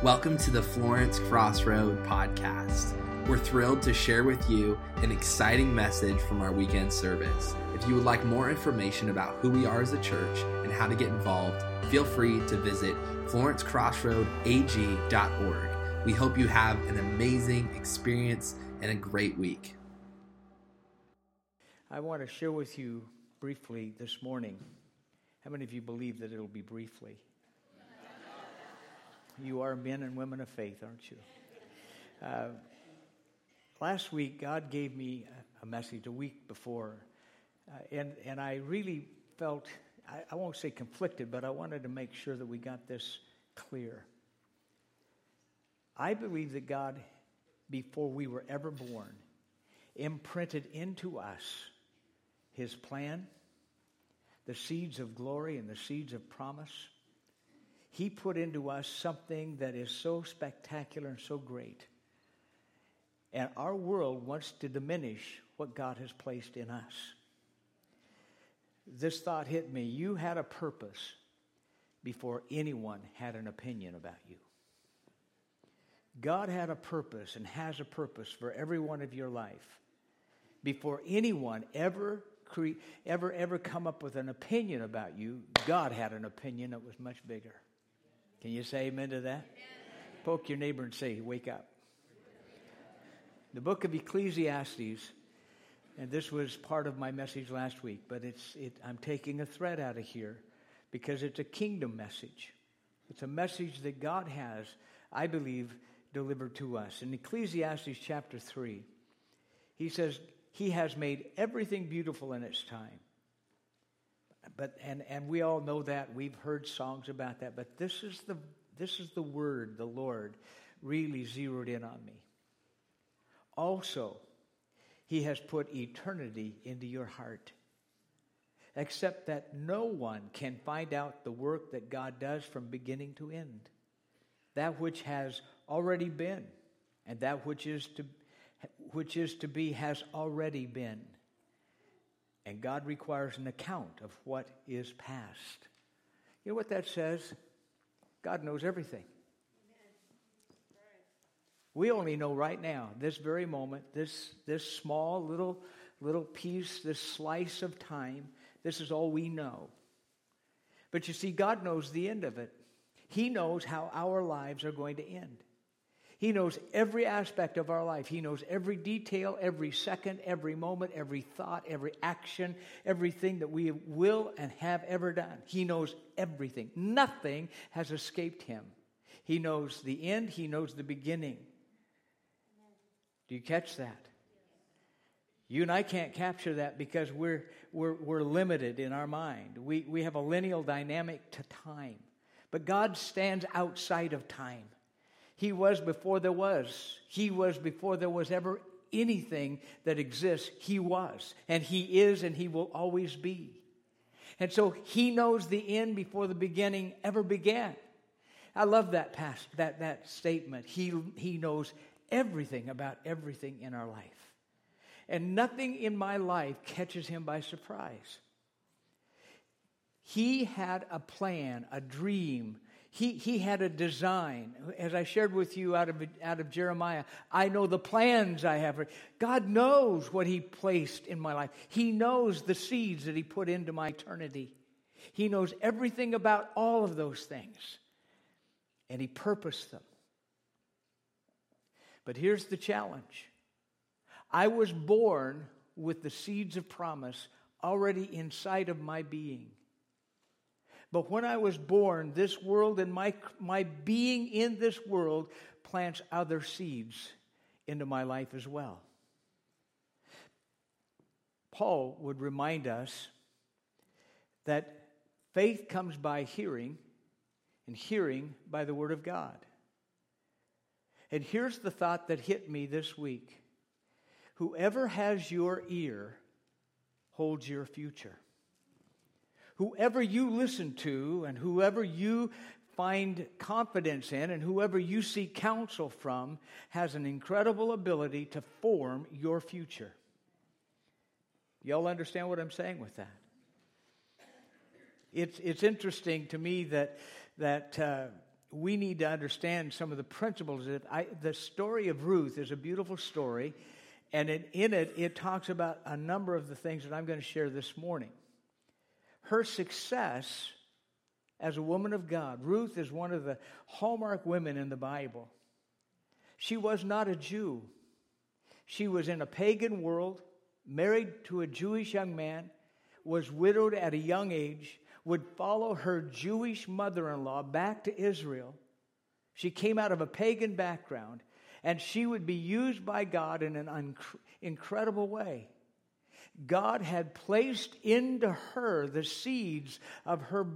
Welcome to the Florence Crossroad podcast. We're thrilled to share with you an exciting message from our weekend service. If you would like more information about who we are as a church and how to get involved, feel free to visit florencecrossroadag.org. We hope you have an amazing experience and a great week. I want to share with you briefly this morning. How many of you believe that it'll be briefly? You are men and women of faith, aren't you? Uh, last week, God gave me a message a week before, uh, and, and I really felt, I, I won't say conflicted, but I wanted to make sure that we got this clear. I believe that God, before we were ever born, imprinted into us his plan, the seeds of glory and the seeds of promise he put into us something that is so spectacular and so great. And our world wants to diminish what God has placed in us. This thought hit me. You had a purpose before anyone had an opinion about you. God had a purpose and has a purpose for every one of your life before anyone ever ever ever come up with an opinion about you god had an opinion that was much bigger can you say amen to that? Amen. Poke your neighbor and say, Wake up. The book of Ecclesiastes, and this was part of my message last week, but it's, it, I'm taking a thread out of here because it's a kingdom message. It's a message that God has, I believe, delivered to us. In Ecclesiastes chapter 3, he says, He has made everything beautiful in its time but and and we all know that. We've heard songs about that. But this is the this is the word the lord really zeroed in on me. Also he has put eternity into your heart except that no one can find out the work that god does from beginning to end. That which has already been and that which is to which is to be has already been and God requires an account of what is past. You know what that says? God knows everything. We only know right now, this very moment, this, this small little, little piece, this slice of time, this is all we know. But you see, God knows the end of it. He knows how our lives are going to end. He knows every aspect of our life. He knows every detail, every second, every moment, every thought, every action, everything that we will and have ever done. He knows everything. Nothing has escaped him. He knows the end, he knows the beginning. Do you catch that? You and I can't capture that because we're, we're, we're limited in our mind. We, we have a lineal dynamic to time. But God stands outside of time. He was before there was. He was before there was ever anything that exists. He was. And He is and He will always be. And so He knows the end before the beginning ever began. I love that past, that, that statement. He, he knows everything about everything in our life. And nothing in my life catches him by surprise. He had a plan, a dream, he, he had a design. As I shared with you out of, out of Jeremiah, I know the plans I have. God knows what He placed in my life. He knows the seeds that He put into my eternity. He knows everything about all of those things. And He purposed them. But here's the challenge I was born with the seeds of promise already inside of my being. But when I was born, this world and my, my being in this world plants other seeds into my life as well. Paul would remind us that faith comes by hearing, and hearing by the Word of God. And here's the thought that hit me this week whoever has your ear holds your future whoever you listen to and whoever you find confidence in and whoever you seek counsel from has an incredible ability to form your future. Y'all understand what I'm saying with that? It's, it's interesting to me that, that uh, we need to understand some of the principles. That I, the story of Ruth is a beautiful story, and in, in it, it talks about a number of the things that I'm going to share this morning. Her success as a woman of God, Ruth is one of the hallmark women in the Bible. She was not a Jew. She was in a pagan world, married to a Jewish young man, was widowed at a young age, would follow her Jewish mother in law back to Israel. She came out of a pagan background, and she would be used by God in an incredible way. God had placed into her the seeds of her,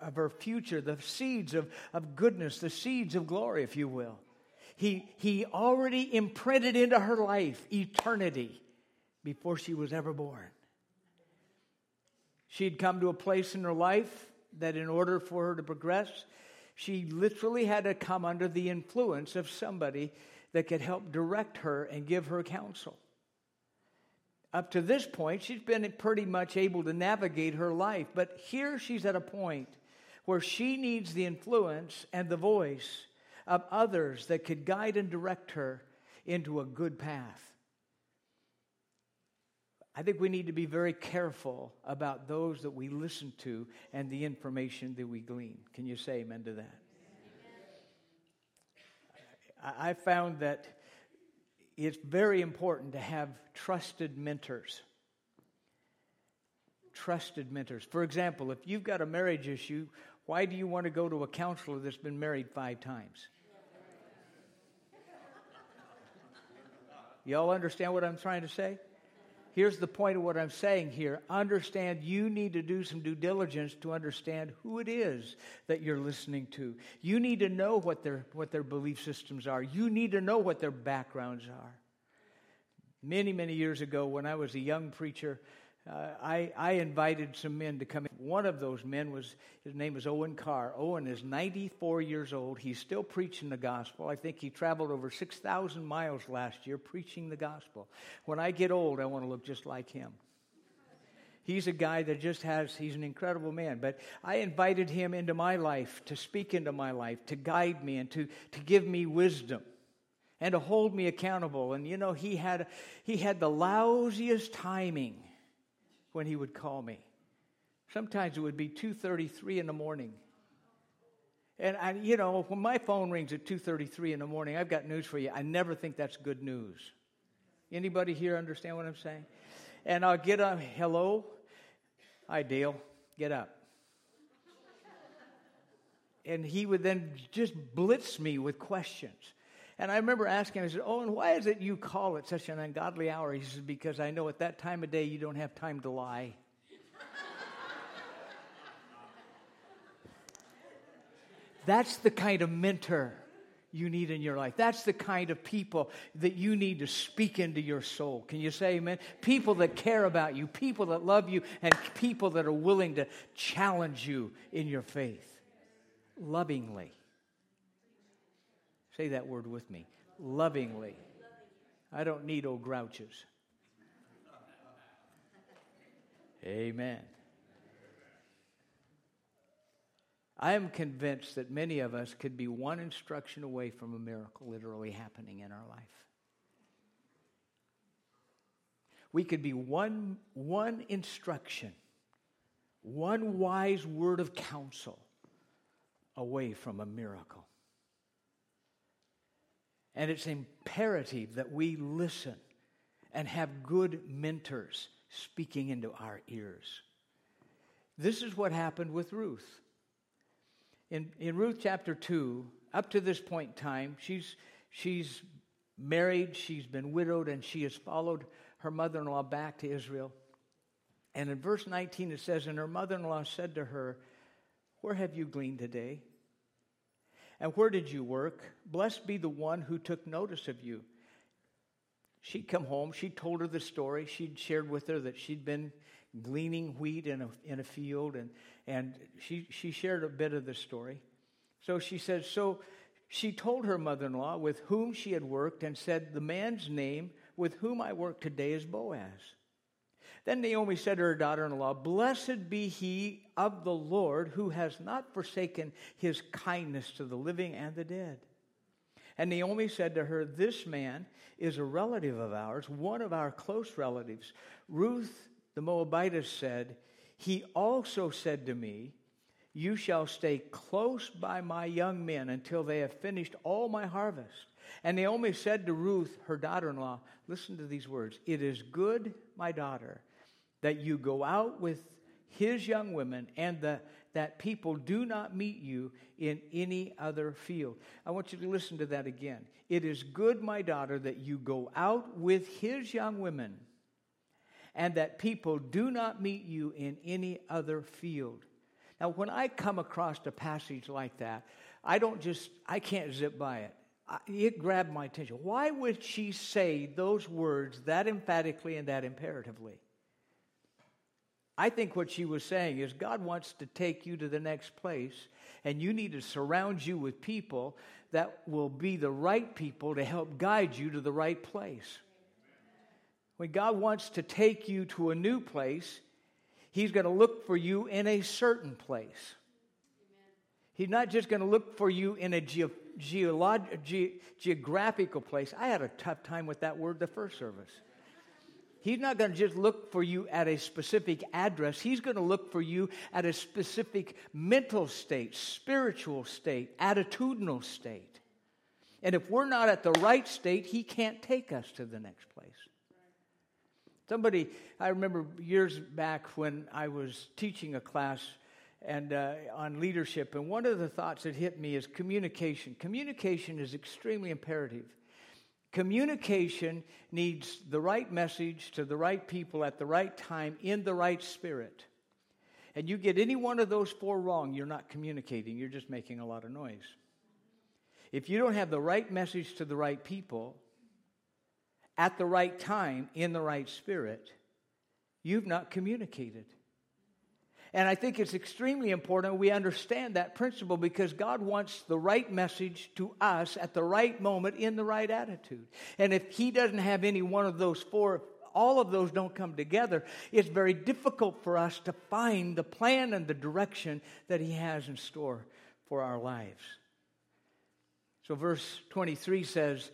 of her future, the seeds of, of goodness, the seeds of glory, if you will. He, he already imprinted into her life eternity before she was ever born. She had come to a place in her life that, in order for her to progress, she literally had to come under the influence of somebody that could help direct her and give her counsel. Up to this point, she's been pretty much able to navigate her life, but here she's at a point where she needs the influence and the voice of others that could guide and direct her into a good path. I think we need to be very careful about those that we listen to and the information that we glean. Can you say amen to that? Amen. I found that it's very important to have trusted mentors. Trusted mentors. For example, if you've got a marriage issue, why do you want to go to a counselor that's been married five times? Y'all understand what I'm trying to say? Here's the point of what I'm saying here. Understand you need to do some due diligence to understand who it is that you're listening to. You need to know what their, what their belief systems are. You need to know what their backgrounds are. Many, many years ago, when I was a young preacher, uh, I, I invited some men to come in. One of those men was, his name is Owen Carr. Owen is 94 years old. He's still preaching the gospel. I think he traveled over 6,000 miles last year preaching the gospel. When I get old, I want to look just like him. He's a guy that just has, he's an incredible man. But I invited him into my life to speak into my life, to guide me, and to, to give me wisdom and to hold me accountable. And you know, he had, he had the lousiest timing when he would call me. Sometimes it would be 2:33 in the morning. And I, you know, when my phone rings at 2:33 in the morning, I've got news for you. I never think that's good news. Anybody here understand what I'm saying? And I'll get up, hello. Hi Dale, get up. And he would then just blitz me with questions. And I remember asking him, I said, Oh, and why is it you call it such an ungodly hour? He says, Because I know at that time of day you don't have time to lie. That's the kind of mentor you need in your life. That's the kind of people that you need to speak into your soul. Can you say amen? People that care about you, people that love you, and people that are willing to challenge you in your faith lovingly. Say that word with me lovingly. I don't need old grouches. Amen. I am convinced that many of us could be one instruction away from a miracle literally happening in our life. We could be one, one instruction, one wise word of counsel away from a miracle. And it's imperative that we listen and have good mentors speaking into our ears. This is what happened with Ruth. In, in Ruth chapter 2, up to this point in time, she's, she's married, she's been widowed, and she has followed her mother in law back to Israel. And in verse 19, it says, And her mother in law said to her, Where have you gleaned today? And where did you work? Blessed be the one who took notice of you. She'd come home. She told her the story. She'd shared with her that she'd been gleaning wheat in a, in a field, and, and she, she shared a bit of the story. So she said, So she told her mother in law with whom she had worked and said, The man's name with whom I work today is Boaz. Then Naomi said to her daughter in law, Blessed be he of the Lord who has not forsaken his kindness to the living and the dead. And Naomi said to her, This man is a relative of ours, one of our close relatives. Ruth the Moabitess said, He also said to me, You shall stay close by my young men until they have finished all my harvest. And Naomi said to Ruth, her daughter in law, Listen to these words It is good, my daughter, that you go out with his young women and the, that people do not meet you in any other field. I want you to listen to that again. It is good, my daughter, that you go out with his young women and that people do not meet you in any other field. Now, when I come across a passage like that, I don't just, I can't zip by it. It grabbed my attention. Why would she say those words that emphatically and that imperatively? I think what she was saying is God wants to take you to the next place, and you need to surround you with people that will be the right people to help guide you to the right place. When God wants to take you to a new place, He's going to look for you in a certain place. He's not just going to look for you in a ge- geolog- ge- geographical place. I had a tough time with that word the first service. He's not going to just look for you at a specific address. He's going to look for you at a specific mental state, spiritual state, attitudinal state. And if we're not at the right state, He can't take us to the next place. Somebody, I remember years back when I was teaching a class and uh, on leadership, and one of the thoughts that hit me is communication. Communication is extremely imperative. Communication needs the right message to the right people at the right time in the right spirit. And you get any one of those four wrong, you're not communicating, you're just making a lot of noise. If you don't have the right message to the right people at the right time in the right spirit, you've not communicated. And I think it's extremely important we understand that principle because God wants the right message to us at the right moment in the right attitude. And if He doesn't have any one of those four, all of those don't come together, it's very difficult for us to find the plan and the direction that He has in store for our lives. So, verse 23 says,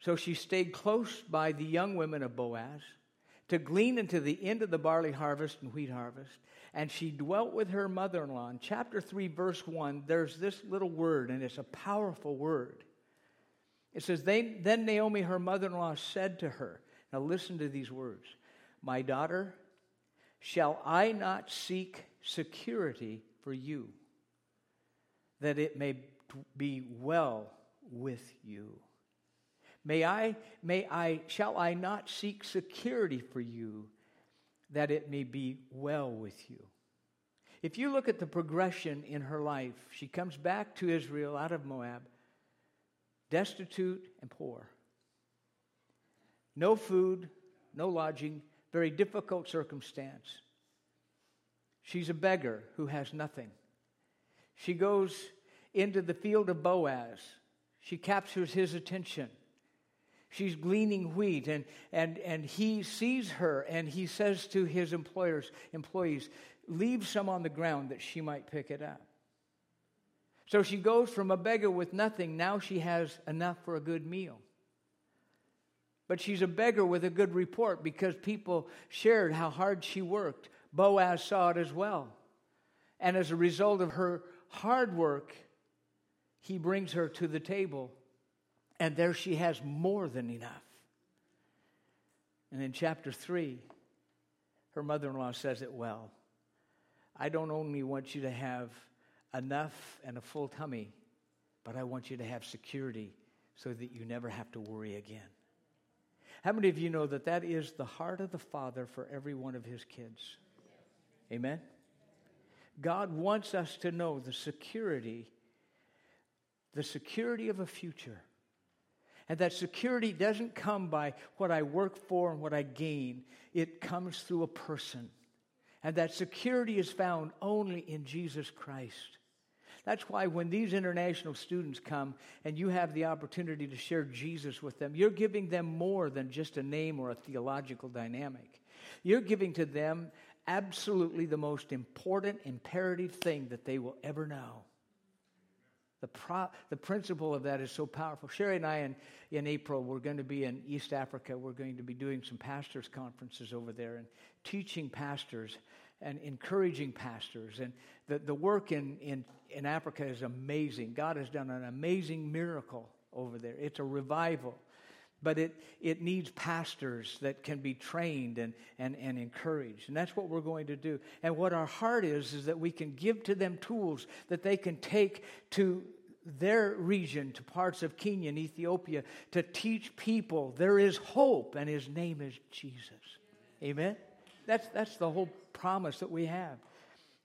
So she stayed close by the young women of Boaz to glean into the end of the barley harvest and wheat harvest and she dwelt with her mother in law. In chapter 3, verse 1, there's this little word, and it's a powerful word. It says, Then Naomi, her mother in law, said to her, Now listen to these words My daughter, shall I not seek security for you, that it may be well with you? May I, may I, shall I not seek security for you that it may be well with you. If you look at the progression in her life, she comes back to Israel out of Moab, destitute and poor. No food, no lodging, very difficult circumstance. She's a beggar who has nothing. She goes into the field of Boaz. She captures his attention she's gleaning wheat and, and, and he sees her and he says to his employers employees leave some on the ground that she might pick it up. So she goes from a beggar with nothing now she has enough for a good meal. But she's a beggar with a good report because people shared how hard she worked. Boaz saw it as well. And as a result of her hard work he brings her to the table and there she has more than enough. And in chapter 3, her mother in law says it well. I don't only want you to have enough and a full tummy, but I want you to have security so that you never have to worry again. How many of you know that that is the heart of the Father for every one of his kids? Amen? God wants us to know the security, the security of a future. And that security doesn't come by what I work for and what I gain, it comes through a person. And that security is found only in Jesus Christ. That's why when these international students come and you have the opportunity to share Jesus with them, you're giving them more than just a name or a theological dynamic. You're giving to them absolutely the most important, imperative thing that they will ever know. The, pro- the principle of that is so powerful. Sherry and I, in, in April, we're going to be in East Africa. We're going to be doing some pastors' conferences over there and teaching pastors and encouraging pastors. And the, the work in, in, in Africa is amazing. God has done an amazing miracle over there. It's a revival but it, it needs pastors that can be trained and, and, and encouraged. And that's what we're going to do. And what our heart is, is that we can give to them tools that they can take to their region, to parts of Kenya and Ethiopia, to teach people there is hope, and his name is Jesus. Amen? That's, that's the whole promise that we have.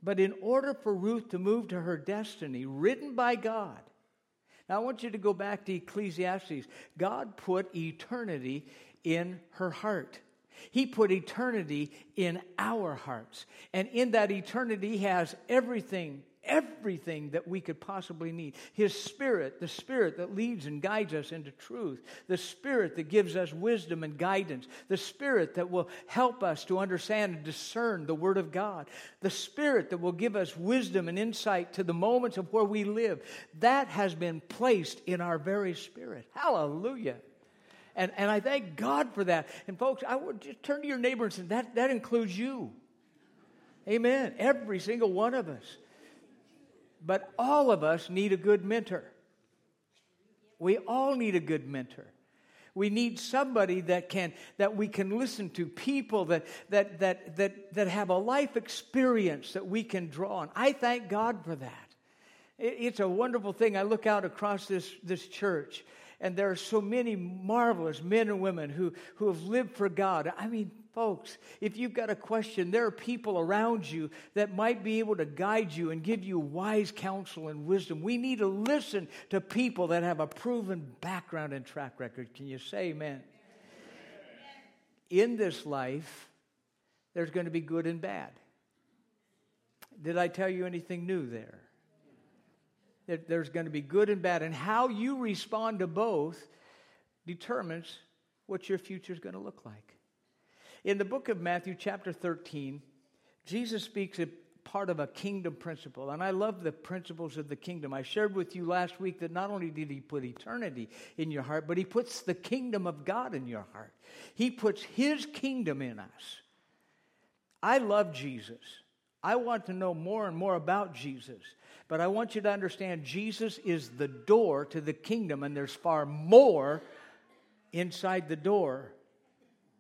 But in order for Ruth to move to her destiny, written by God, now, I want you to go back to Ecclesiastes. God put eternity in her heart. He put eternity in our hearts. And in that eternity, He has everything everything that we could possibly need. His Spirit, the Spirit that leads and guides us into truth, the Spirit that gives us wisdom and guidance, the Spirit that will help us to understand and discern the Word of God, the Spirit that will give us wisdom and insight to the moments of where we live. That has been placed in our very spirit. Hallelujah. And, and I thank God for that. And folks, I would just turn to your neighbor and say, that, that includes you. Amen. Every single one of us. But all of us need a good mentor. We all need a good mentor. We need somebody that can that we can listen to, people that that that that that have a life experience that we can draw on. I thank God for that. It's a wonderful thing. I look out across this, this church, and there are so many marvelous men and women who, who have lived for God. I mean, Folks, if you've got a question, there are people around you that might be able to guide you and give you wise counsel and wisdom. We need to listen to people that have a proven background and track record. Can you say amen? In this life, there's going to be good and bad. Did I tell you anything new there? There's going to be good and bad, and how you respond to both determines what your future is going to look like. In the book of Matthew, chapter 13, Jesus speaks a part of a kingdom principle. And I love the principles of the kingdom. I shared with you last week that not only did he put eternity in your heart, but he puts the kingdom of God in your heart. He puts his kingdom in us. I love Jesus. I want to know more and more about Jesus. But I want you to understand Jesus is the door to the kingdom, and there's far more inside the door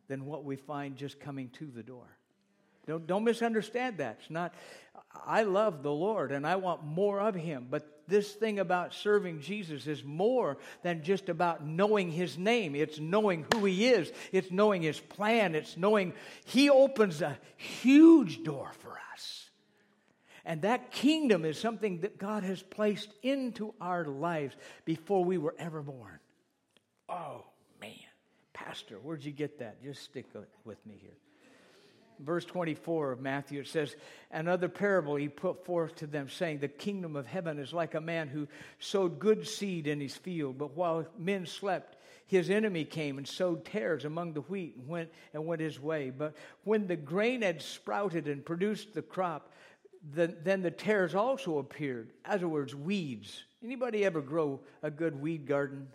than what we find just coming to the door. Don't, don't misunderstand that. It's not, I love the Lord and I want more of Him, but this thing about serving Jesus is more than just about knowing His name. It's knowing who He is, it's knowing His plan, it's knowing He opens a huge door for us. And that kingdom is something that God has placed into our lives before we were ever born. Oh, man. Pastor, where'd you get that? Just stick with me here. Verse 24 of Matthew, it says, Another parable he put forth to them, saying, The kingdom of heaven is like a man who sowed good seed in his field, but while men slept, his enemy came and sowed tares among the wheat and went and went his way. But when the grain had sprouted and produced the crop, the, then the tares also appeared. In other words, weeds. Anybody ever grow a good weed garden?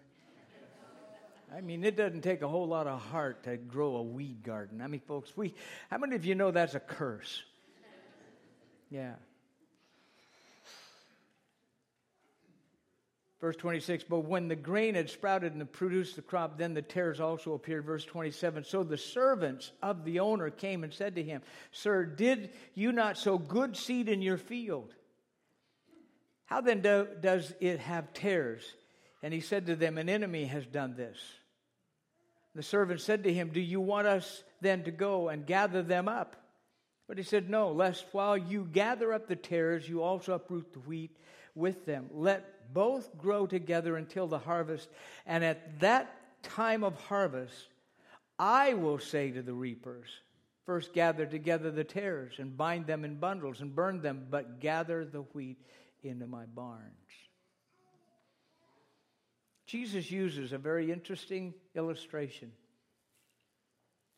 I mean, it doesn't take a whole lot of heart to grow a weed garden. I mean, folks, we how many of you know that's a curse? Yeah. Verse 26, but when the grain had sprouted and produced the crop, then the tares also appeared. Verse 27, so the servants of the owner came and said to him, Sir, did you not sow good seed in your field? How then do, does it have tares? And he said to them, An enemy has done this. The servant said to him, Do you want us then to go and gather them up? But he said, No, lest while you gather up the tares, you also uproot the wheat with them. Let both grow together until the harvest. And at that time of harvest, I will say to the reapers, First gather together the tares and bind them in bundles and burn them, but gather the wheat into my barns. Jesus uses a very interesting illustration.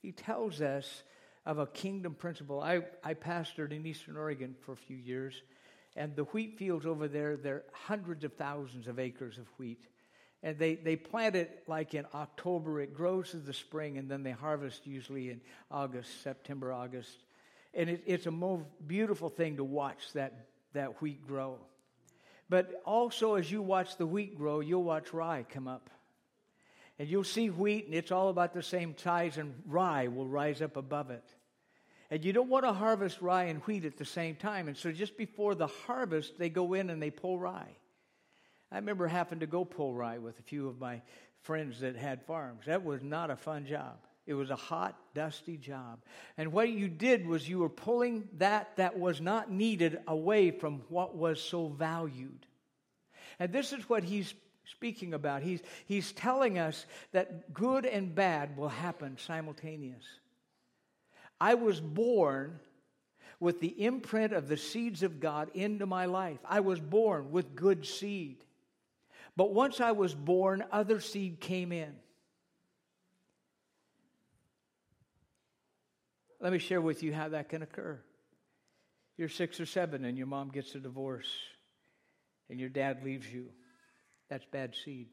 He tells us of a kingdom principle. I, I pastored in Eastern Oregon for a few years, and the wheat fields over there, they're hundreds of thousands of acres of wheat. And they, they plant it like in October, it grows in the spring, and then they harvest usually in August, September, August. And it, it's a beautiful thing to watch that, that wheat grow. But also, as you watch the wheat grow, you'll watch rye come up. And you'll see wheat, and it's all about the same size, and rye will rise up above it. And you don't want to harvest rye and wheat at the same time. And so, just before the harvest, they go in and they pull rye. I remember having to go pull rye with a few of my friends that had farms. That was not a fun job. It was a hot, dusty job. And what you did was you were pulling that that was not needed away from what was so valued. And this is what he's speaking about. He's, he's telling us that good and bad will happen simultaneous. I was born with the imprint of the seeds of God into my life. I was born with good seed. But once I was born, other seed came in. Let me share with you how that can occur. You're six or seven and your mom gets a divorce and your dad leaves you. That's bad seed.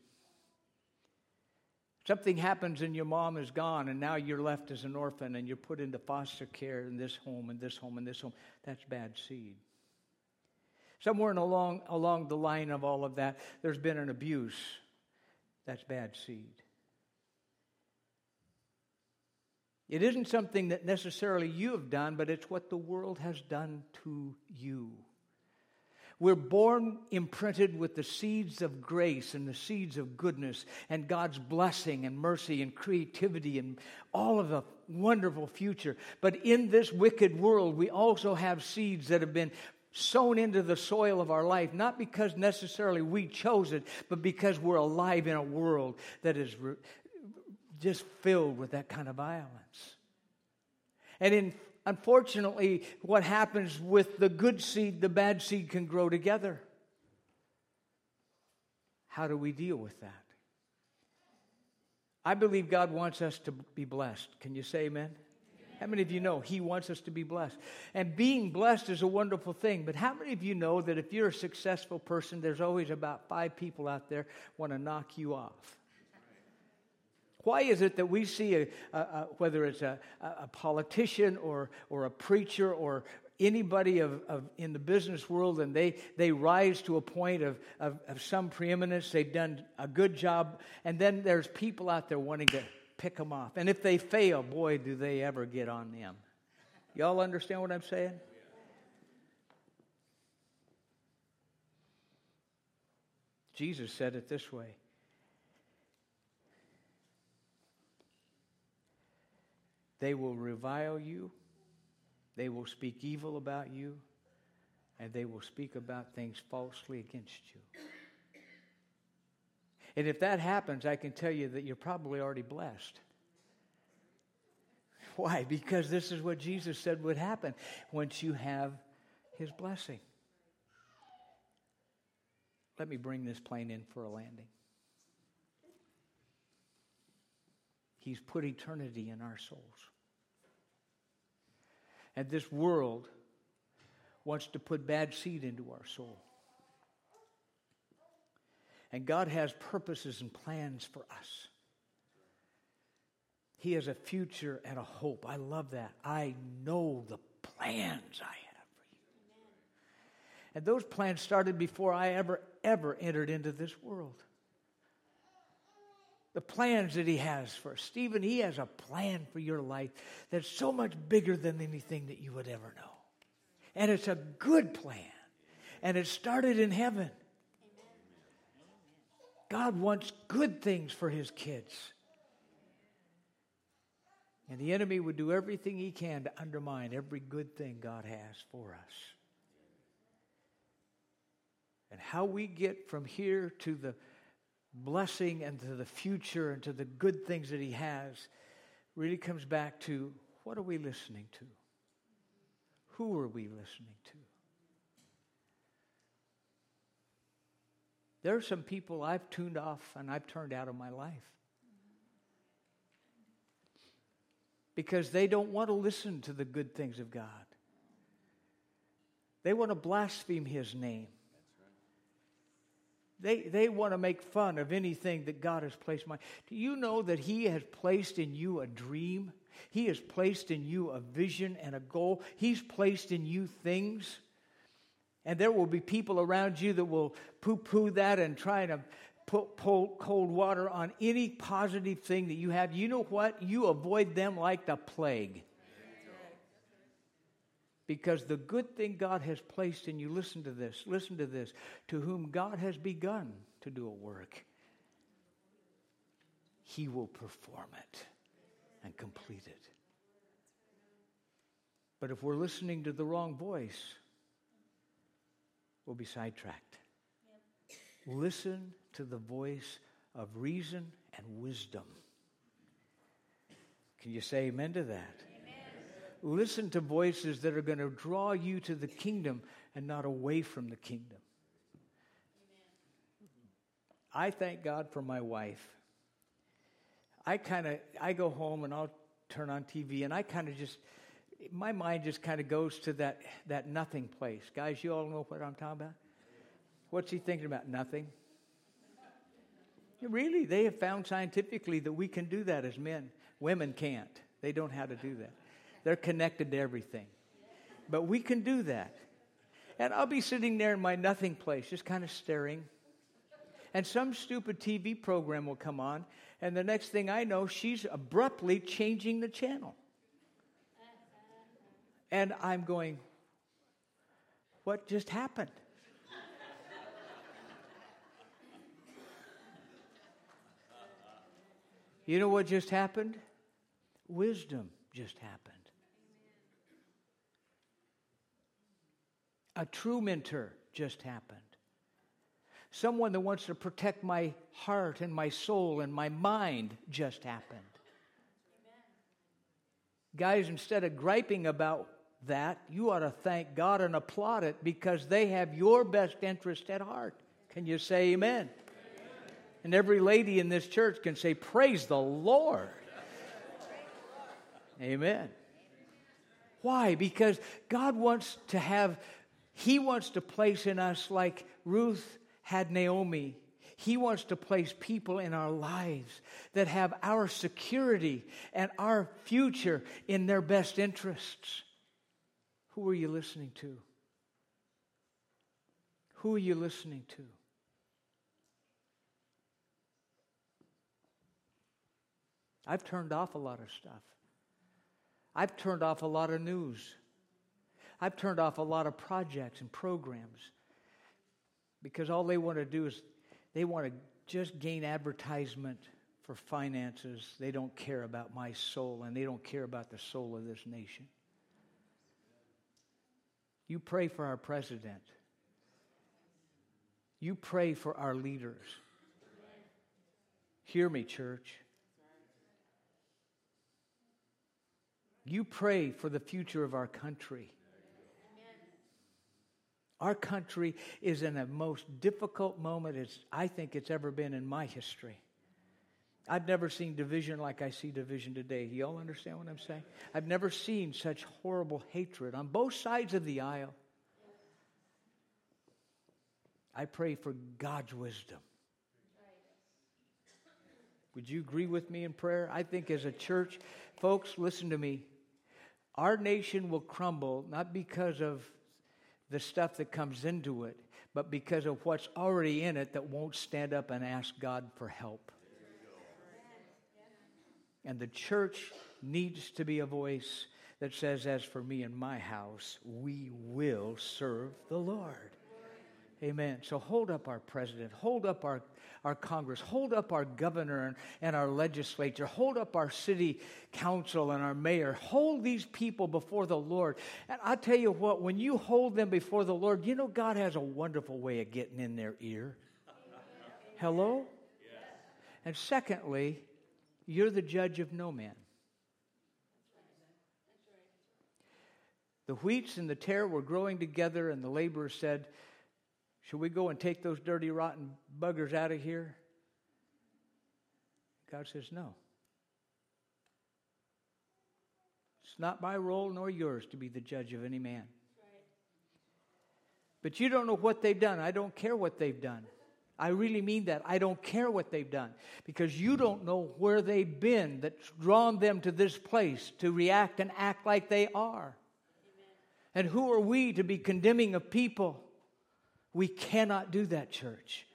Something happens and your mom is gone, and now you're left as an orphan and you're put into foster care in this home and this home and this home. That's bad seed. Somewhere along, along the line of all of that, there's been an abuse. That's bad seed. It isn't something that necessarily you have done, but it's what the world has done to you. We're born imprinted with the seeds of grace and the seeds of goodness and God's blessing and mercy and creativity and all of the wonderful future. But in this wicked world, we also have seeds that have been sown into the soil of our life, not because necessarily we chose it, but because we're alive in a world that is re- just filled with that kind of violence. And in unfortunately, what happens with the good seed, the bad seed can grow together. How do we deal with that? I believe God wants us to be blessed. Can you say amen? How many of you know He wants us to be blessed? And being blessed is a wonderful thing, but how many of you know that if you're a successful person, there's always about five people out there want to knock you off? Why is it that we see, a, a, a, whether it's a, politician or, or a preacher or anybody of, of, in the business world and they, they rise to a point of, of, of some preeminence, they've done a good job, and then there's people out there wanting to pick them off. And if they fail, boy, do they ever get on them. Y'all understand what I'm saying? Jesus said it this way They will revile you, they will speak evil about you, and they will speak about things falsely against you. And if that happens, I can tell you that you're probably already blessed. Why? Because this is what Jesus said would happen once you have his blessing. Let me bring this plane in for a landing. He's put eternity in our souls. And this world wants to put bad seed into our soul. And God has purposes and plans for us. He has a future and a hope. I love that. I know the plans I have for you. And those plans started before I ever, ever entered into this world. The plans that He has for. Stephen, He has a plan for your life that's so much bigger than anything that you would ever know. And it's a good plan. And it started in heaven. God wants good things for His kids. And the enemy would do everything he can to undermine every good thing God has for us. And how we get from here to the blessing and to the future and to the good things that He has really comes back to what are we listening to? Who are we listening to? There are some people I've tuned off and I've turned out of my life. because they don't want to listen to the good things of God. They want to blaspheme his name. They, they want to make fun of anything that God has placed in my. Do you know that He has placed in you a dream? He has placed in you a vision and a goal. He's placed in you things. And there will be people around you that will poo poo that and try to put cold water on any positive thing that you have. You know what? You avoid them like the plague. Because the good thing God has placed in you, listen to this, listen to this, to whom God has begun to do a work, He will perform it and complete it. But if we're listening to the wrong voice, we'll be sidetracked. Yep. Listen to the voice of reason and wisdom. Can you say amen to that? Listen to voices that are going to draw you to the kingdom and not away from the kingdom. I thank God for my wife. I kind of I go home and I'll turn on TV and I kind of just my mind just kind of goes to that that nothing place. Guys, you all know what I'm talking about? What's he thinking about? Nothing. Really, they have found scientifically that we can do that as men. Women can't. They don't know how to do that. They're connected to everything. But we can do that. And I'll be sitting there in my nothing place, just kind of staring. And some stupid TV program will come on, and the next thing I know, she's abruptly changing the channel. And I'm going, What just happened? You know what just happened? Wisdom just happened. A true mentor just happened. Someone that wants to protect my heart and my soul and my mind just happened. Amen. Guys, instead of griping about that, you ought to thank God and applaud it because they have your best interest at heart. Can you say amen? amen? And every lady in this church can say, Praise the Lord. amen. Why? Because God wants to have he wants to place in us, like Ruth had Naomi, He wants to place people in our lives that have our security and our future in their best interests. Who are you listening to? Who are you listening to? I've turned off a lot of stuff. I've turned off a lot of news. I've turned off a lot of projects and programs because all they want to do is they want to just gain advertisement for finances. They don't care about my soul and they don't care about the soul of this nation. You pray for our president. You pray for our leaders. Hear me, church. You pray for the future of our country. Our country is in a most difficult moment as I think it's ever been in my history. I've never seen division like I see division today. You all understand what I'm saying? I've never seen such horrible hatred on both sides of the aisle. I pray for God's wisdom. Would you agree with me in prayer? I think as a church, folks, listen to me. Our nation will crumble not because of the stuff that comes into it, but because of what's already in it that won't stand up and ask God for help. And the church needs to be a voice that says, As for me and my house, we will serve the Lord. Amen. So hold up our president, hold up our, our Congress, hold up our governor and, and our legislature, hold up our city council and our mayor. Hold these people before the Lord. And I tell you what, when you hold them before the Lord, you know God has a wonderful way of getting in their ear. Hello? And secondly, you're the judge of no man. The wheats and the tare were growing together, and the laborer said, should we go and take those dirty, rotten buggers out of here? God says, No. It's not my role nor yours to be the judge of any man. But you don't know what they've done. I don't care what they've done. I really mean that. I don't care what they've done because you don't know where they've been that's drawn them to this place to react and act like they are. Amen. And who are we to be condemning of people? We cannot do that, church.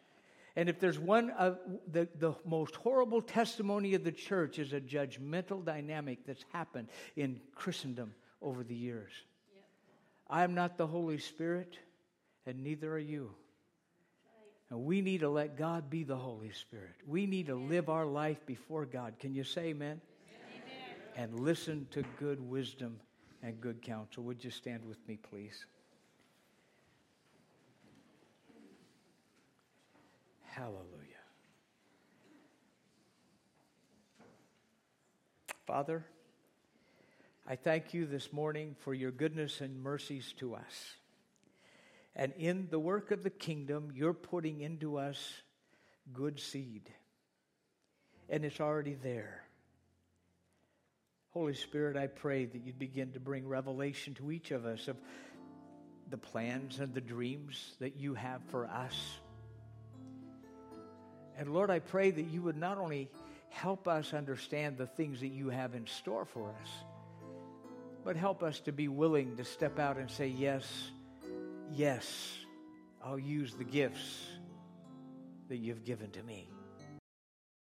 And if there's one of the, the most horrible testimony of the church is a judgmental dynamic that's happened in Christendom over the years. Yep. I am not the Holy Spirit, and neither are you. And we need to let God be the Holy Spirit. We need to live our life before God. Can you say amen? amen? And listen to good wisdom and good counsel. Would you stand with me, please? Hallelujah. Father, I thank you this morning for your goodness and mercies to us. And in the work of the kingdom, you're putting into us good seed. And it's already there. Holy Spirit, I pray that you'd begin to bring revelation to each of us of the plans and the dreams that you have for us. And Lord, I pray that you would not only help us understand the things that you have in store for us, but help us to be willing to step out and say, Yes, yes, I'll use the gifts that you've given to me.